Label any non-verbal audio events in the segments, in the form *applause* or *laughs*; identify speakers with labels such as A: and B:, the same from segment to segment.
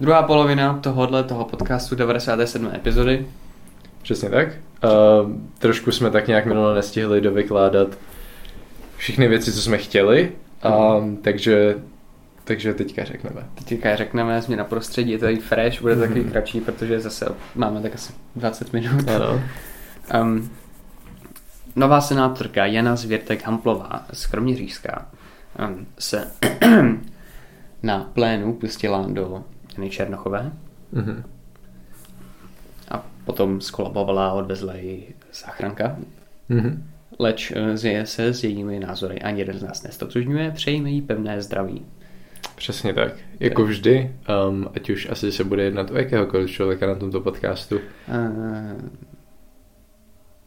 A: Druhá polovina tohohle, toho podcastu 97. epizody.
B: Přesně tak. Uh, trošku jsme tak nějak minule nestihli dovykládat všechny věci, co jsme chtěli, um, takže, takže teďka řekneme.
A: Teďka řekneme, změna prostředí, je to i fresh, bude to takový
B: Mhm.
A: kratší, protože zase máme tak asi 20 minut.
B: Ano.
A: Um, nová senátorka Jana Zvěrtek Hamplová z Kroměřížská um, se *clears throat* na plénu pustila do Jany Černochové
B: Mhm.
A: a potom skolabovala a odvezla ji záchranka.
B: Mhm.
A: Leč eh, zje se s jejími názory ani jeden z nás nestotožňuje, přejíme jí pevné zdraví.
B: Přesně tak. Jako vždy, um, ať už asi se bude jednat o jakéhokoliv člověka na tomto podcastu.
A: Uh,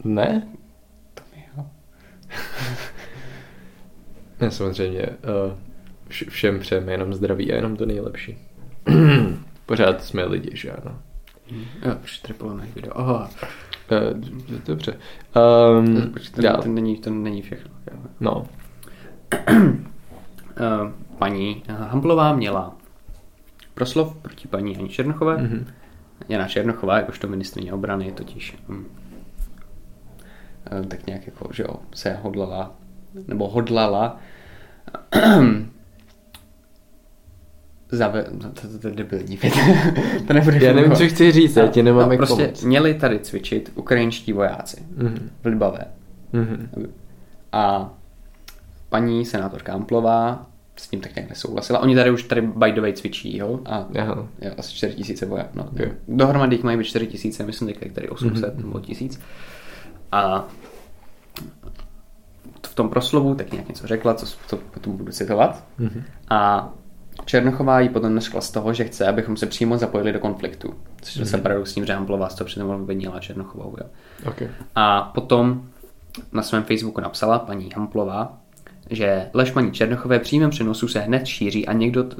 B: Ne?
A: to mi jo. *laughs*
B: Ne, samozřejmě. Uh, vš- všem přejeme jenom zdraví a jenom to nejlepší. *clears throat* Pořád jsme lidi, že ano.
A: Jo, už tripolové video. Aha.
B: Uh, d- dobře. Um,
A: Počkej, to, to, není, to není všechno.
B: No. *clears throat*
A: Eh, paní Hamplová měla proslov proti paní Ani Černochové. Mm-hmm.
B: Mhm.
A: Jana Černochová, jakožto ministrině obrany, totiž um, tak nějak jako, že jo, se hodlala, nebo hodlala *clears throat* zave... no, to, to, to je debilní věc. *laughs* to nebude
B: Já nevím, co chci říct, já ti nemám
A: no, prostě
B: pomoct.
A: měli tady cvičit ukrajinští vojáci
B: Mhm.
A: v Libavé.
B: Mhm.
A: A paní senátorka Amplová s tím tak nějak nesouhlasila. Oni tady už tady by the way cvičí, jo? A
B: Aha.
A: jo, asi 4 tisíce vojáků. No.
B: Okay.
A: Dohromady jich mají být 4 tisíce, myslím teďka tady 800
B: Mhm.
A: nebo 1000. A v tom proslovu tak nějak něco řekla, co, co potom budu citovat.
B: Mhm.
A: A Černochová jí potom nešla z toho, že chce, abychom se přímo zapojili do konfliktu. Což mm-hmm. paradoxní, že Amplová z toho přitom obvinila Černochovou. Jo.
B: Okay.
A: A potom na svém Facebooku napsala paní Hamplová, že lež paní Černochové přímém přenosu se hned šíří a někdo to,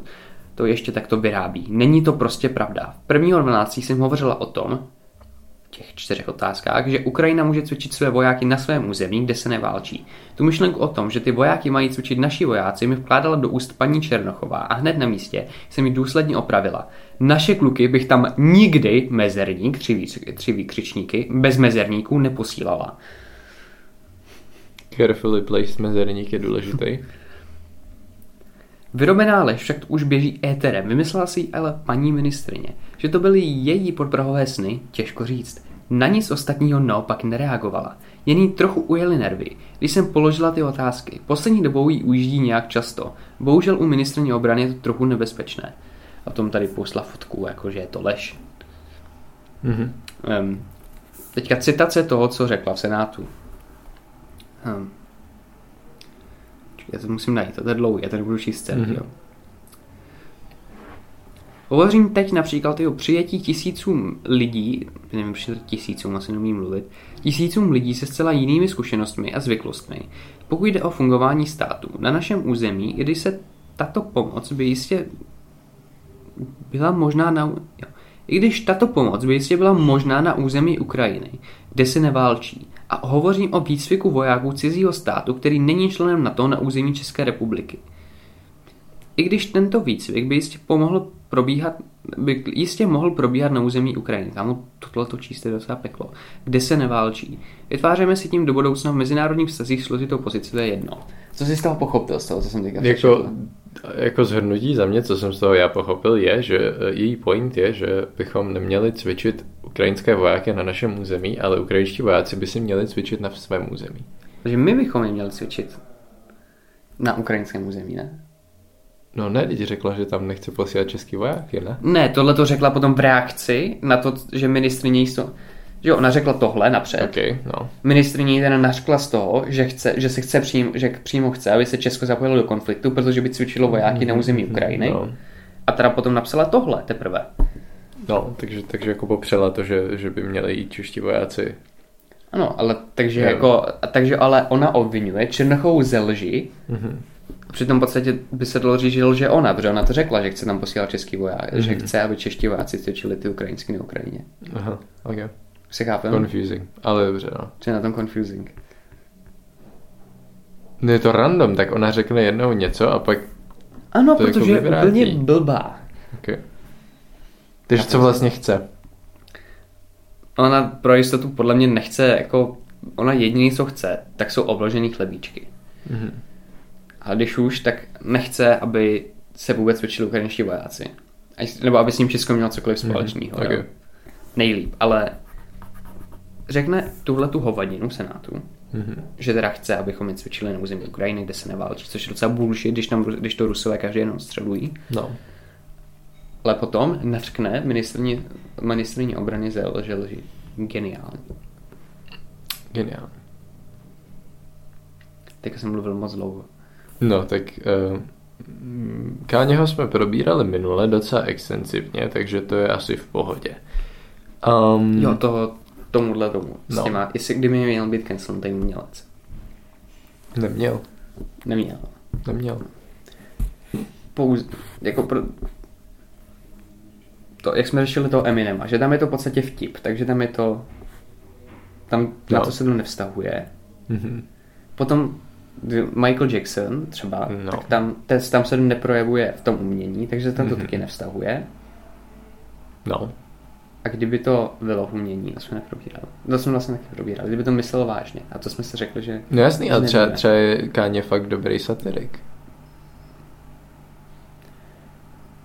A: to ještě takto vyrábí. Není to prostě pravda. V první 12. jsem hovořila o tom, těch čtyřech otázkách, že Ukrajina může cvičit své vojáky na svém území, kde se neválčí. Tu myšlenku o tom, že ty vojáky mají cvičit naši vojáci, mi vkládala do úst paní Černochová a hned na místě jsem ji důsledně opravila. Naše kluky bych tam nikdy mezerník, tři, výc- tři výkřičníky, bez mezerníků neposílala.
B: Carefully placed mezerník je důležitý.
A: Vyrobená lež však už běží éterem. Vymyslela si ji ale paní ministrině. Že to byly její podprahové sny, těžko říct. Na nic ostatního naopak nereagovala. Jen jí trochu ujeli nervy, když jsem položila ty otázky. Poslední dobou jí ujíždí nějak často. Bohužel u ministrině obrany je to trochu nebezpečné. A tom tady pousla fotku, jakože je to lež.
B: Mhm.
A: Um, teďka citace toho, co řekla v Senátu. Um, já to musím najít, to je dlouhý, já to nebudu číst celý,
B: Mhm.
A: jo. Hovořím teď například o přijetí tisícům lidí, nevím, proč tisícům, asi nemím mluvit, tisícům lidí se zcela jinými zkušenostmi a zvyklostmi. Pokud jde o fungování státu na našem území, i když se tato pomoc by jistě byla možná na... Jo. I když tato pomoc by jistě byla možná na území Ukrajiny, kde se neválčí. A hovořím o výcviku vojáků cizího státu, který není členem NATO na území České republiky. I když tento výcvik by jistě pomohl probíhat, by jistě mohl probíhat na území Ukrajiny. Tam tohle to číst je docela peklo. Kde se neválčí. Vytváříme si tím do budoucna v mezinárodních vztazích složitou pozici, to je jedno. Co jsi z toho pochopil, z toho, co jsem teďka
B: Jako, jako zhrnutí za mě, co jsem z toho já pochopil, je, že její point je, že bychom neměli cvičit ukrajinské vojáky na našem území, ale ukrajinští vojáci by si měli cvičit na svém území.
A: Takže my bychom je měli cvičit na ukrajinském území, ne?
B: No ne, teď řekla, že tam nechce posílat český vojáky, ne?
A: Ne, tohle to řekla potom v reakci na to, že ministrině to... Že jo, ona řekla tohle napřed.
B: OK, no.
A: Ministrině teda nařkla z toho, že, chce, že se chce přím, že přímo chce, aby se Česko zapojilo do konfliktu, protože by cvičilo vojáky na území Ukrajiny.
B: No.
A: A teda potom napsala tohle teprve.
B: No, takže, takže jako popřela to, že, že by měli jít čeští vojáci.
A: Ano, ale takže
B: Jo.
A: jako, takže ale ona obvinuje Černochovou ze lži,
B: Mhm.
A: Přitom v podstatě by se dalo říct, že lže ona, protože ona to řekla, že chce tam posílat český voják, že chce, aby čeští vojáci cvičili ty ukrajinský na Ukrajině.
B: Aha, ok.
A: Si chápem?
B: Confusing, ale dobře, no.
A: Co je na tom confusing?
B: No je to random, tak ona řekne jednou něco a pak...
A: Ano,
B: jako
A: protože je
B: vyvrátí.
A: úplně blbá.
B: Okay. Takže co vlastně chce?
A: Ona pro jistotu podle mě nechce, jako ona jediný, co chce, tak jsou obložený chlebíčky. Mm-hmm. A když už, tak nechce, aby se vůbec cvičili ukrajinští vojáci. Nebo aby s ním Česko mělo cokoliv mhm. společného. Mm-hmm. Okay. Nejlíp. Ale řekne tuhle tu hovadinu Senátu, mm-hmm. že teda chce, abychom je cvičili na území Ukrajiny, kde se neválčí, což je docela bullshit, když, tam, když to Rusové každý jenom střelují.
B: No.
A: Ale potom nařkne ministrní, ministrní obrany Zel, že lží. Geniální.
B: Geniální.
A: Teďka jsem mluvil moc dlouho.
B: No, tak uh, Káněho jsme probírali minule docela extensivně, takže to je asi v pohodě.
A: Um, jo, toho, tomuhle tomu. No. S těma, jestli kdyby měl být ten umělec.
B: Neměl.
A: Neměl.
B: Neměl.
A: Pouze, jako pro, to, jak jsme řešili toho Eminema, že tam je to v podstatě vtip, takže tam je to, tam no. na to se to nevztahuje. Mm-hmm. Potom Michael Jackson třeba, no. tak tam, tam se neprojevuje v tom umění, takže tam to mm-hmm. taky nevztahuje.
B: No.
A: A kdyby to bylo umění, to jsme neprobírali. To jsme vlastně taky probírali. Kdyby to myslel vážně. A to jsme si řekli, že...
B: No jasný, ale třeba, třeba je Káně fakt dobrý satirik.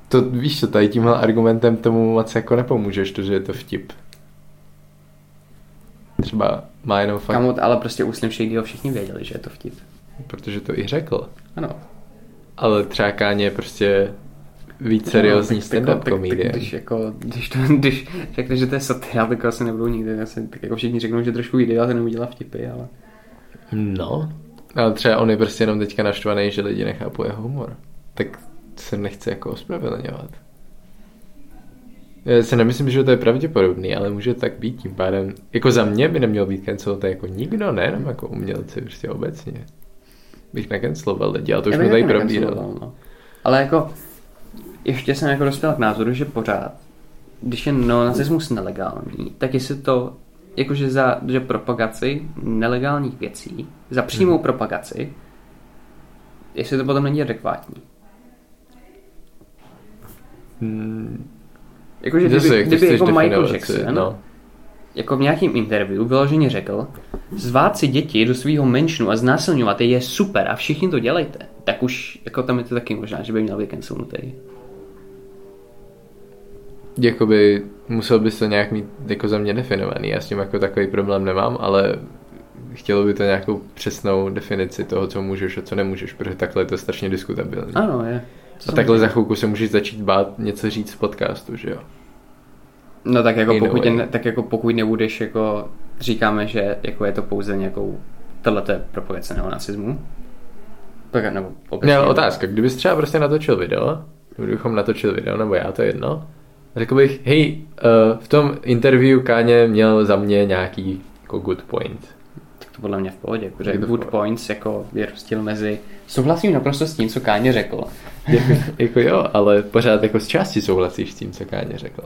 B: To víš co, tady tímhle argumentem tomu moc jako nepomůžeš, to, že je to vtip. Třeba má jenom fakt...
A: Kamu, ale prostě u Slim Shadyho všichni věděli, že je to vtip.
B: Protože to i řekl.
A: Ano.
B: Ale třeba Káně je prostě víc seriózní stand-up komedie.
A: Když, jako, když, to, když řekne, že to je satira, tak asi nebudou nikdy. Asi, tak jako všichni řeknou, že trošku ideál, ten udělá vtipy, ale...
B: No, ale třeba on je prostě jenom teďka naštvaný, že lidi nechápou jeho humor. Tak se nechce jako ospravedlňovat. Já si nemyslím, že to je pravděpodobný, ale může tak být tím pádem. Jako za mě by neměl být cancel to jako nikdo, nejenom jako umělci, prostě obecně. Bych necanceloval lidi, ale to už jsme tady probírali. No.
A: Ale jako ještě jsem jako dospěl k názoru, že pořád, když je neonazismus nelegální, tak jestli to jakože za že propagaci nelegálních věcí, za přímou hmm. propagaci, jestli to potom není adekvátní. Hmm. Jakože kdyby, kdyby jako Michael Jackson no. jako v nějakém interview vyloženě řekl, zvát si děti do svého menšinu a znásilňovat je, je super a všichni to dělejte, tak už jako tam je to taky možná, že by měl být cancelnutý.
B: Jakoby musel bys to nějak mít jako za mě definovaný. Já s tím jako takový problém nemám, ale chtělo by to nějakou přesnou definici toho, co můžeš a co nemůžeš, protože takhle je to strašně diskutabilní.
A: Ano, je.
B: A takhle za chvilku se můžeš začít bát něco říct v podcastu, že jo?
A: No tak jako, pokud, ne, tak jako pokud nebudeš jako, říkáme, že jako je to pouze nějakou, tohle je propagace neonacismu. Tak, nebo
B: ne, ale otázka, kdybys třeba prostě natočil video, kdybychom natočili video, nebo já to jedno, řekl bych, hej, uh, v tom interview Káně měl za mě nějaký jako good point.
A: To podle mě v pohodě, protože good points jako je rozdíl mezi souhlasím naprosto s tím, co Káně řekl.
B: jako, *laughs* jako jo, ale pořád jako z části souhlasíš s tím, co Káně řekl.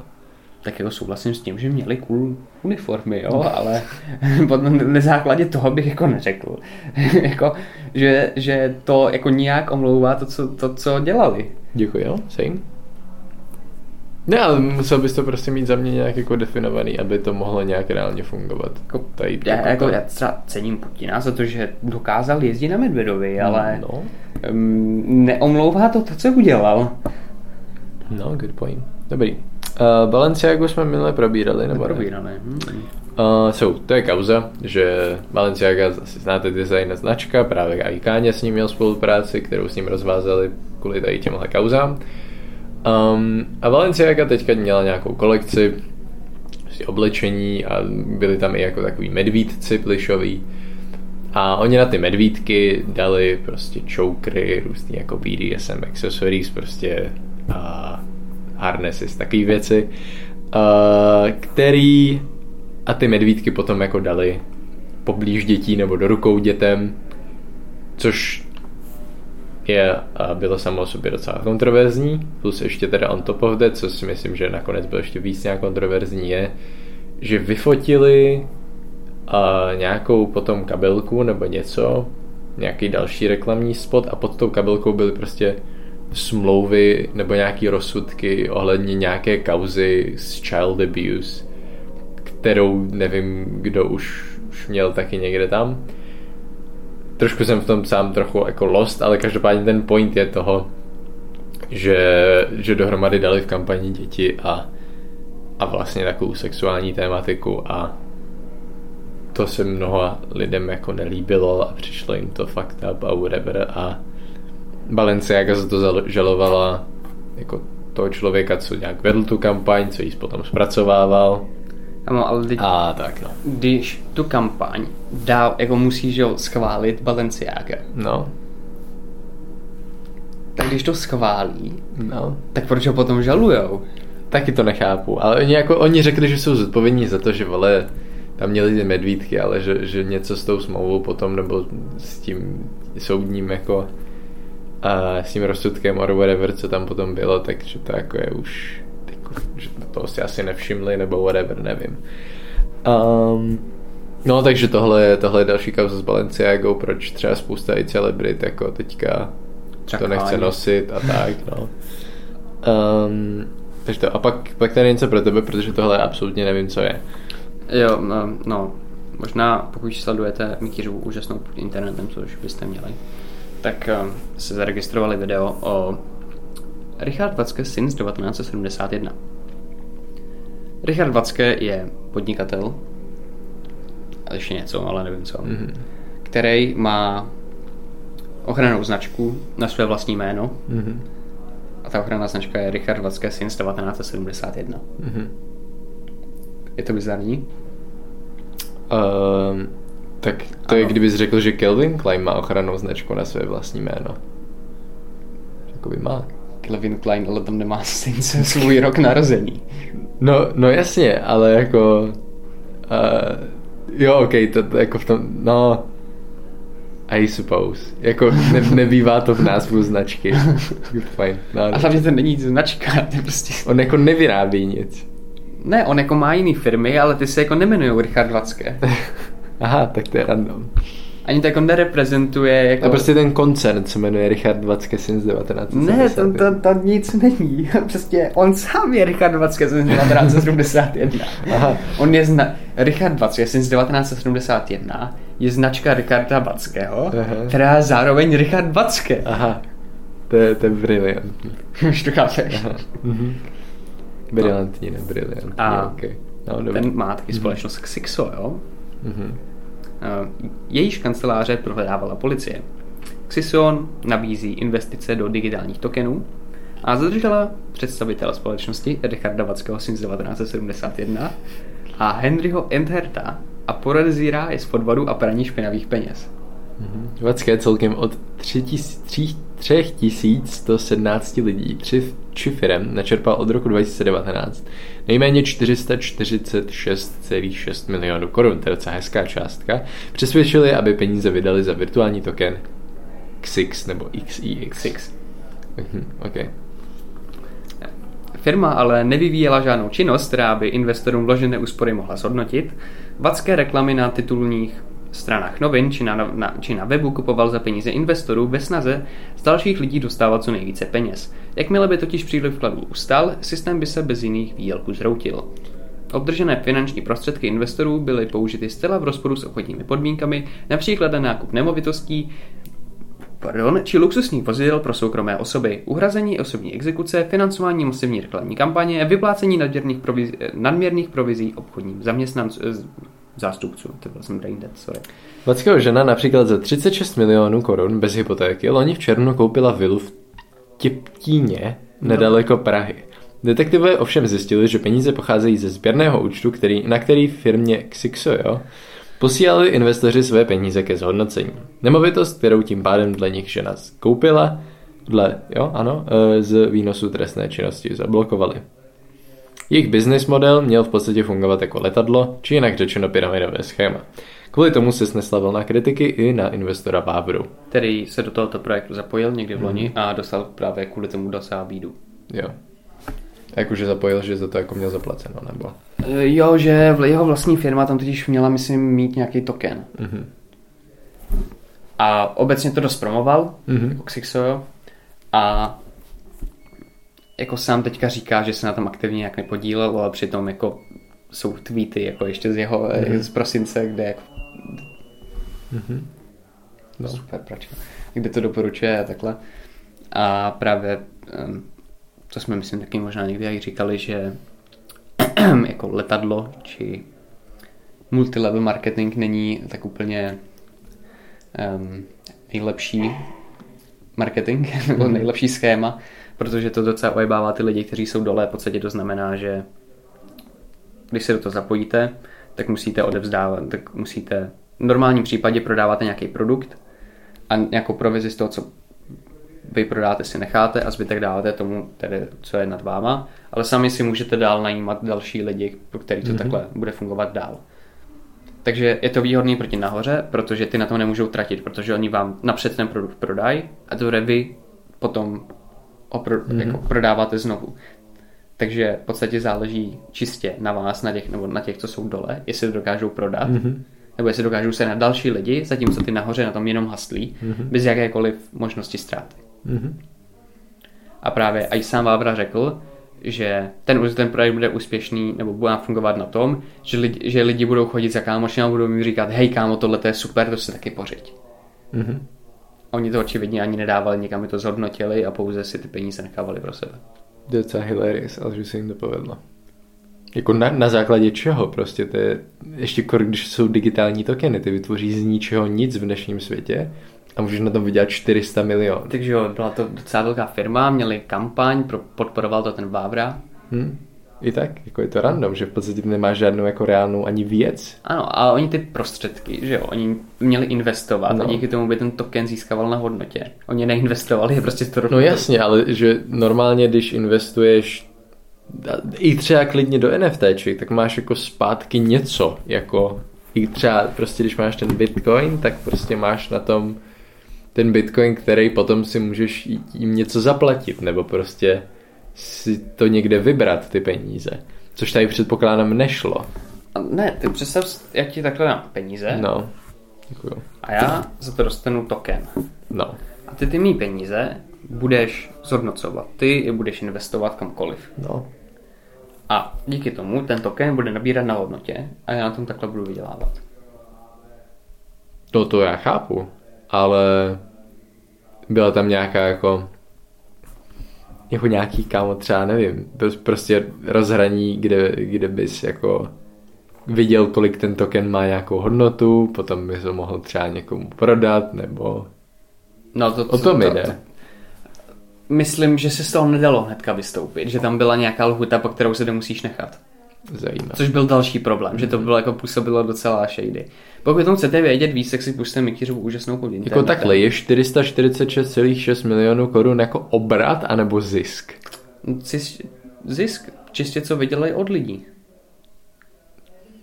A: Tak jako souhlasím s tím, že měli cool uniformy, jo, ale *laughs* na základě toho bych jako neřekl. *laughs* jako, že, že to jako nějak omlouvá to, co, to, co dělali.
B: Děkuji, jo, same. Ne, ale musel bys to prostě mít za mě nějak jako definovaný, aby to mohlo nějak reálně fungovat.
A: Jako, tady, já, jako, jako, já třeba cením Putina za to, že dokázal jezdit na Medvedovi, no, ale no. Um, neomlouvá to to, co udělal.
B: No, good point. Dobrý. Uh, Balenciagu jsme minule probírali, nebo
A: Neprobírali. ne? Hmm.
B: Uh, so, to je kauza, že Balenciaga, asi znáte design značka, právě i Káně s ním měl spolupráci, kterou s ním rozvázali kvůli tady těmhle kauzám. Um, a Valenciaga teďka měla nějakou kolekci oblečení a byly tam i jako takový medvídci plišový. A oni na ty medvídky dali prostě chokery, různý jako BDSM accessories, prostě uh, harnesses, takové věci, uh, který a ty medvídky potom jako dali poblíž dětí nebo do rukou dětem, což je, bylo samo o sobě docela kontroverzní, plus ještě teda on top of that, co si myslím, že nakonec bylo ještě víc nějak kontroverzní, je, že vyfotili a nějakou potom kabelku nebo něco, nějaký další reklamní spot a pod tou kabelkou byly prostě smlouvy nebo nějaký rozsudky ohledně nějaké kauzy z child abuse, kterou nevím, kdo už, už měl taky někde tam. Trošku jsem v tom sám trochu jako lost, ale každopádně ten point je toho, že, že dohromady dali v kampani děti a, a vlastně takovou sexuální tématiku a to se mnoha lidem jako nelíbilo a přišlo jim to fakt up a whatever a Balenciaga za to žalovala jako toho člověka, co nějak vedl tu kampaň, co jí potom zpracovával.
A: Ano, ale teď,
B: a tak no.
A: Když tu kampaň dá, jako musíš ho schválit Balenciaga.
B: No.
A: Tak když to schválí,
B: no.
A: tak proč ho potom žalujou?
B: Taky to nechápu, ale oni, jako, oni řekli, že jsou zodpovědní za to, že vole, tam měli ty medvídky, ale že, že něco s tou smlouvou potom, nebo s tím soudním jako a s tím rozsudkem or whatever, co tam potom bylo, takže to jako je už že to si asi nevšimli nebo whatever, nevím. Um, no takže tohle, tohle je další kauza s Balenciagou, proč třeba spousta i celebrit jako teďka Čakání. to nechce nosit a *laughs* tak, no. Um, takže to, a pak, pak tady něco pro tebe, protože tohle absolutně nevím, co je.
A: Jo, no, no možná pokud sledujete Mikýřovu úžasnou internetem, což byste měli, tak uh, se zaregistrovali video o Richard Watzke syn z 1971. Richard Watzke je podnikatel, a ještě něco, ale nevím co, mm-hmm. který má ochrannou značku na své vlastní jméno. Mm-hmm. A ta ochranná značka je Richard Watzke syn z 1971. Mm-hmm. Je to bizarní?
B: Um, tak to ano. je, kdybys řekl, že Kelvin Klein má ochrannou značku na své vlastní jméno. Jakoby má.
A: Kelvin Klein, ale tam nemá stejně svůj rok narození.
B: No, no jasně, ale jako... Uh, jo, ok, to, to jako v tom, no... I suppose. Jako ne, nebývá to v názvu značky. Fajn. No,
A: a hlavně to není značka, to je prostě...
B: On jako nevyrábí nic.
A: Ne, on jako má jiný firmy, ale ty se jako nemenují Richard Vacké. *laughs*
B: Aha, tak to je random.
A: Ani to jako nereprezentuje jako...
B: A prostě ten koncern se jmenuje Richard Vacké syn z 1970.
A: Ne, to, to, to, nic není. *laughs* Prostě on sám je Richard Vacké syn z 1971. Aha. On je zna... Richard Vacké syn z 1971 je značka Richarda Vackého, Aha. která je zároveň Richard Vacké.
B: Aha. To je, to je brilliantní. *laughs*
A: Už to chápeš.
B: Mhm. Brilantní, ne brilliantní. A okay.
A: no, ten má taky společnost Xixo, jo? Mm-hmm. Jejíž kanceláře prohledávala policie. Xision nabízí investice do digitálních tokenů a zadržela představitele společnosti Richarda Vackého z 1971 a Henryho Entherta a podezírá je z podvodu a praní špinavých peněz.
B: Vacké celkem od 3117 lidí, tři, či firem načerpal od roku 2019 nejméně 446,6 milionů korun, to je docela hezká částka, přesvědčili, aby peníze vydali za virtuální token XIX nebo XIX. Mhm, okay.
A: Firma ale nevyvíjela žádnou činnost, která by investorům vložené úspory mohla zhodnotit. Vacké reklamy na titulních stranách novin či na, na, či na webu kupoval za peníze investorů ve snaze z dalších lidí dostávat co nejvíce peněz. Jakmile by totiž příliv vkladů ustal, systém by se bez jiných výjelků zroutil. Obdržené finanční prostředky investorů byly použity zcela v rozporu s obchodními podmínkami, například na nákup nemovitostí, pardon, či luxusních vozidel pro soukromé osoby, uhrazení osobní exekuce, financování masivní reklamní kampaně, vyplácení nadměrných provizí, nadměrných provizí obchodním zaměstnancům, zástupců. To byl jsem brain dead, sorry.
B: Vackého žena například za 36 milionů korun bez hypotéky loni v červnu koupila vilu v Těptíně nedaleko Prahy. Detektivové ovšem zjistili, že peníze pocházejí ze sběrného účtu, který, na který firmě Xixojo posílali investoři své peníze ke zhodnocení. Nemovitost, kterou tím pádem dle nich žena koupila, dle, jo, ano, e, z výnosu trestné činnosti zablokovali. Jejich business model měl v podstatě fungovat jako letadlo, či jinak řečeno pyramidové schéma. Kvůli tomu se snesla vlna kritiky i na investora Vávru.
A: Který se do tohoto projektu zapojil někdy v loni hmm. a dostal právě kvůli tomu docela bídu.
B: Jo. Jakože zapojil, že za to jako měl zaplaceno, nebo?
A: E, jo, že jeho vlastní firma tam totiž měla, myslím, mít nějaký token. Mm-hmm. A obecně to dost promoval, mm-hmm. jako Xixo, a jako sám teďka říká, že se na tom aktivně nějak nepodílel, ale přitom jako jsou tweety jako ještě z jeho mm-hmm. z prosince, kde jako mm-hmm. no. super pračka, kde to doporučuje a takhle. A právě to jsme myslím taky možná někdy jak říkali, že *clears throat* jako letadlo či multilevel marketing není tak úplně um, nejlepší marketing nebo mm. nejlepší schéma, protože to docela ojebává ty lidi, kteří jsou dole. V podstatě to znamená, že když se do toho zapojíte, tak musíte odevzdávat, tak musíte v normálním případě prodáváte nějaký produkt a nějakou provizi z toho, co vy prodáte, si necháte a zbytek dáváte tomu, tedy, co je nad váma, ale sami si můžete dál najímat další lidi, pro který to mm-hmm. takhle bude fungovat dál. Takže je to výhodný proti nahoře, protože ty na tom nemůžou tratit, protože oni vám napřed ten produkt prodají a to vy potom ho pro, mm-hmm. jako prodáváte znovu. Takže v podstatě záleží čistě na vás, na těch, nebo na těch, co jsou dole, jestli to dokážou prodat, mm-hmm. nebo jestli dokážou se na další lidi, zatímco ty nahoře na tom jenom haslí, mm-hmm. bez jakékoliv možnosti ztráty. Mm-hmm. A právě i sám Vávra řekl, že ten, ten projekt bude úspěšný nebo bude fungovat na tom, že lidi, že lidi budou chodit za kámošem a budou mi říkat, hej kámo, tohle je super, to si taky pořiď. Mm-hmm. Oni to očividně ani nedávali, někam mi to zhodnotili a pouze si ty peníze nechávali pro sebe.
B: Docela hilarious, ale že se jim to povedlo. Jako na, na základě čeho prostě, to je, ještě když jsou digitální tokeny, ty vytvoří z ničeho nic v dnešním světě a můžeš na tom vydělat 400 milionů.
A: Takže jo, byla to docela velká firma, měli kampaň, pro, podporoval to ten Vávra.
B: Hmm. I tak, jako je to random, že v podstatě nemáš žádnou jako reálnou ani věc.
A: Ano, a oni ty prostředky, že jo, oni měli investovat no. a díky tomu by ten token získával na hodnotě. Oni neinvestovali, *laughs* je prostě to
B: No jasně, ale že normálně, když investuješ i třeba klidně do NFT, tak máš jako zpátky něco, jako i třeba prostě když máš ten Bitcoin, tak prostě máš na tom ten bitcoin, který potom si můžeš jim něco zaplatit, nebo prostě si to někde vybrat, ty peníze. Což tady předpokládám nešlo.
A: Ne, ty představ, jak ti takhle dám peníze.
B: No, děkuju.
A: A já za to dostanu token.
B: No.
A: A ty ty mý peníze budeš zhodnocovat. Ty je budeš investovat kamkoliv.
B: No.
A: A díky tomu ten token bude nabírat na hodnotě a já na tom takhle budu vydělávat.
B: To, to já chápu ale byla tam nějaká jako jako nějaký kámo třeba, nevím, prostě rozhraní, kde, kde bys jako viděl, kolik ten token má nějakou hodnotu, potom bys ho mohl třeba někomu prodat, nebo
A: no to,
B: o tom to, jde. To,
A: myslím, že se z toho nedalo hnedka vystoupit, že tam byla nějaká lhuta, po kterou se nemusíš nechat.
B: Zajímavé.
A: Což byl další problém, že to bylo jako působilo docela shady. Pokud tomu chcete vědět víc, tak si puste Mikyřovu úžasnou pod
B: Jako takhle, je 446,6 milionů korun jako obrat anebo zisk?
A: Zisk, čistě co vydělají od lidí.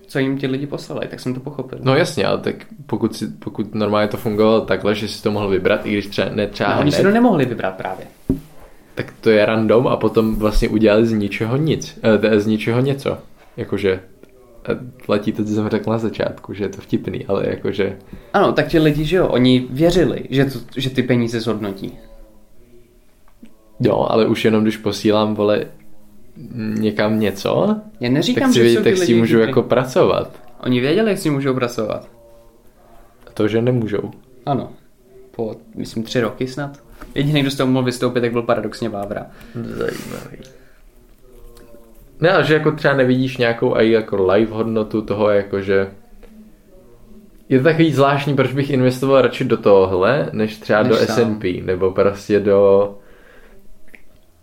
A: Co jim ti lidi poslali, tak jsem to pochopil.
B: No jasně, ale tak pokud, si, pokud normálně to fungovalo takhle, že si to mohl vybrat, i když třeba ne třeba
A: no, oni si to nemohli vybrat právě.
B: Tak to je random a potom vlastně udělali z ničeho nic, eh, z ničeho něco. Jakože platí to, co jsem řekl na začátku, že je to vtipný, ale jakože...
A: Ano, tak ti lidi, že jo, oni věřili, že, to, že ty peníze zhodnotí.
B: Jo, ale už jenom když posílám, vole, někam něco,
A: Já neříkám,
B: tak si,
A: že jsou
B: tak si můžu chytrý. jako pracovat.
A: Oni věděli, jak si můžou pracovat.
B: To, že nemůžou.
A: Ano. Po, myslím, tři roky snad. Jediný, kdo z toho mohl vystoupit, tak byl paradoxně Vávra.
B: Zajímavý. Ne, ale že jako třeba nevidíš nějakou i jako live hodnotu toho, jakože je to takový zvláštní, proč bych investoval radši do tohohle, než třeba než do S&P, nebo prostě do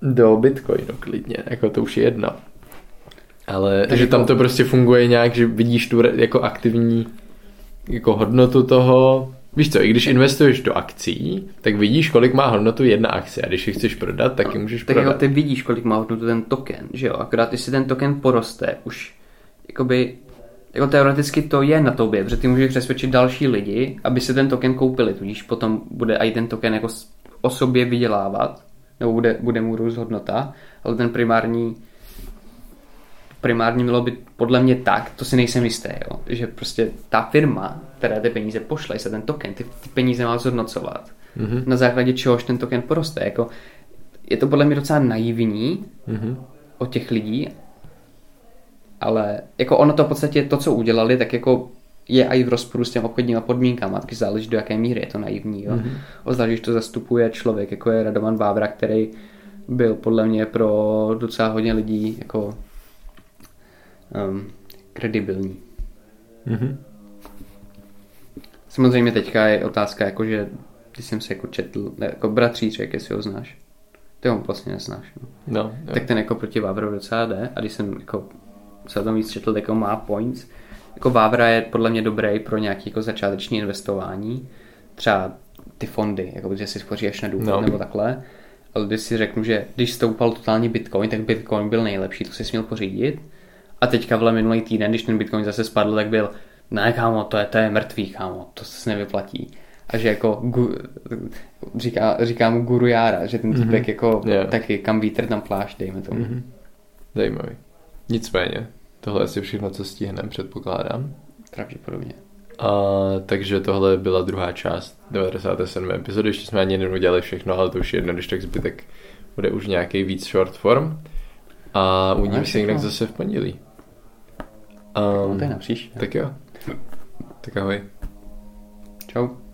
B: do Bitcoinu klidně, jako to už je jedno. Ale Takže že tam to prostě funguje nějak, že vidíš tu jako aktivní jako hodnotu toho, Víš co, i když investuješ do akcí, tak vidíš, kolik má hodnotu jedna akce a když ji chceš prodat, tak ji můžeš
A: tak
B: prodat.
A: Tak ty vidíš, kolik má hodnotu ten token, že jo? Akorát jestli ten token poroste, už jakoby jako teoreticky to je na tobě, protože ty můžeš přesvědčit další lidi, aby se ten token koupili, tudíž potom bude i ten token jako o sobě vydělávat, nebo bude, bude mu růst hodnota, ale ten primární primárně mělo být podle mě tak, to si nejsem jistý, jo, že prostě ta firma, která ty peníze pošle, se ten token, ty, ty peníze má zhodnocovat. Mm-hmm. Na základě čehož ten token poroste. Jako, je to podle mě docela naivní
B: Mhm.
A: od těch lidí, ale jako ono to v podstatě to, co udělali, tak jako je i v rozporu s těmi obchodníma podmínkama, taky záleží do jaké míry je to naivní. Jo? Mm-hmm. Ozvlášť, když to zastupuje člověk, jako je Radovan Vávra, který byl podle mě pro docela hodně lidí jako um, kredibilní.
B: Mhm.
A: Samozřejmě teďka je otázka, jako že když jsem se jako četl, jako bratříček, jestli ho znáš. Ty ho vlastně neznáš. No.
B: No, jo.
A: tak ten jako proti Vávrovi docela jde a když jsem jako se o tom víc četl, tak jako má points. Jako Vávra je podle mě dobrý pro nějaké jako začáteční investování, třeba ty fondy, jako že si spoří až na důchod
B: No.
A: no. nebo takhle. Ale když si řeknu, že když stoupal totálně Bitcoin, tak Bitcoin byl nejlepší, to si směl pořídit. A teďka vle minulý týden, když ten Bitcoin zase spadl, tak byl, ne kámo, to je, to je mrtvý kámo, to se nevyplatí. A že jako gu, říká, říká mu guru Jára, že ten týpek mm-hmm. jako
B: Jo.
A: taky kam vítr tam plášť, dejme tomu. Mm-hmm.
B: Mhm. Zajímavý. Nicméně, tohle je asi všechno, co stihneme, předpokládám.
A: Pravděpodobně.
B: A, takže tohle byla druhá část 97. epizody, ještě jsme ani neudělali všechno, ale to už je jedno, když tak zbytek bude už nějaký víc short form. A uvidíme se jinak zase v pondělí.
A: No,
B: Um,
A: to je na příště.
B: tak jo. Tak ahoj.
A: Čau.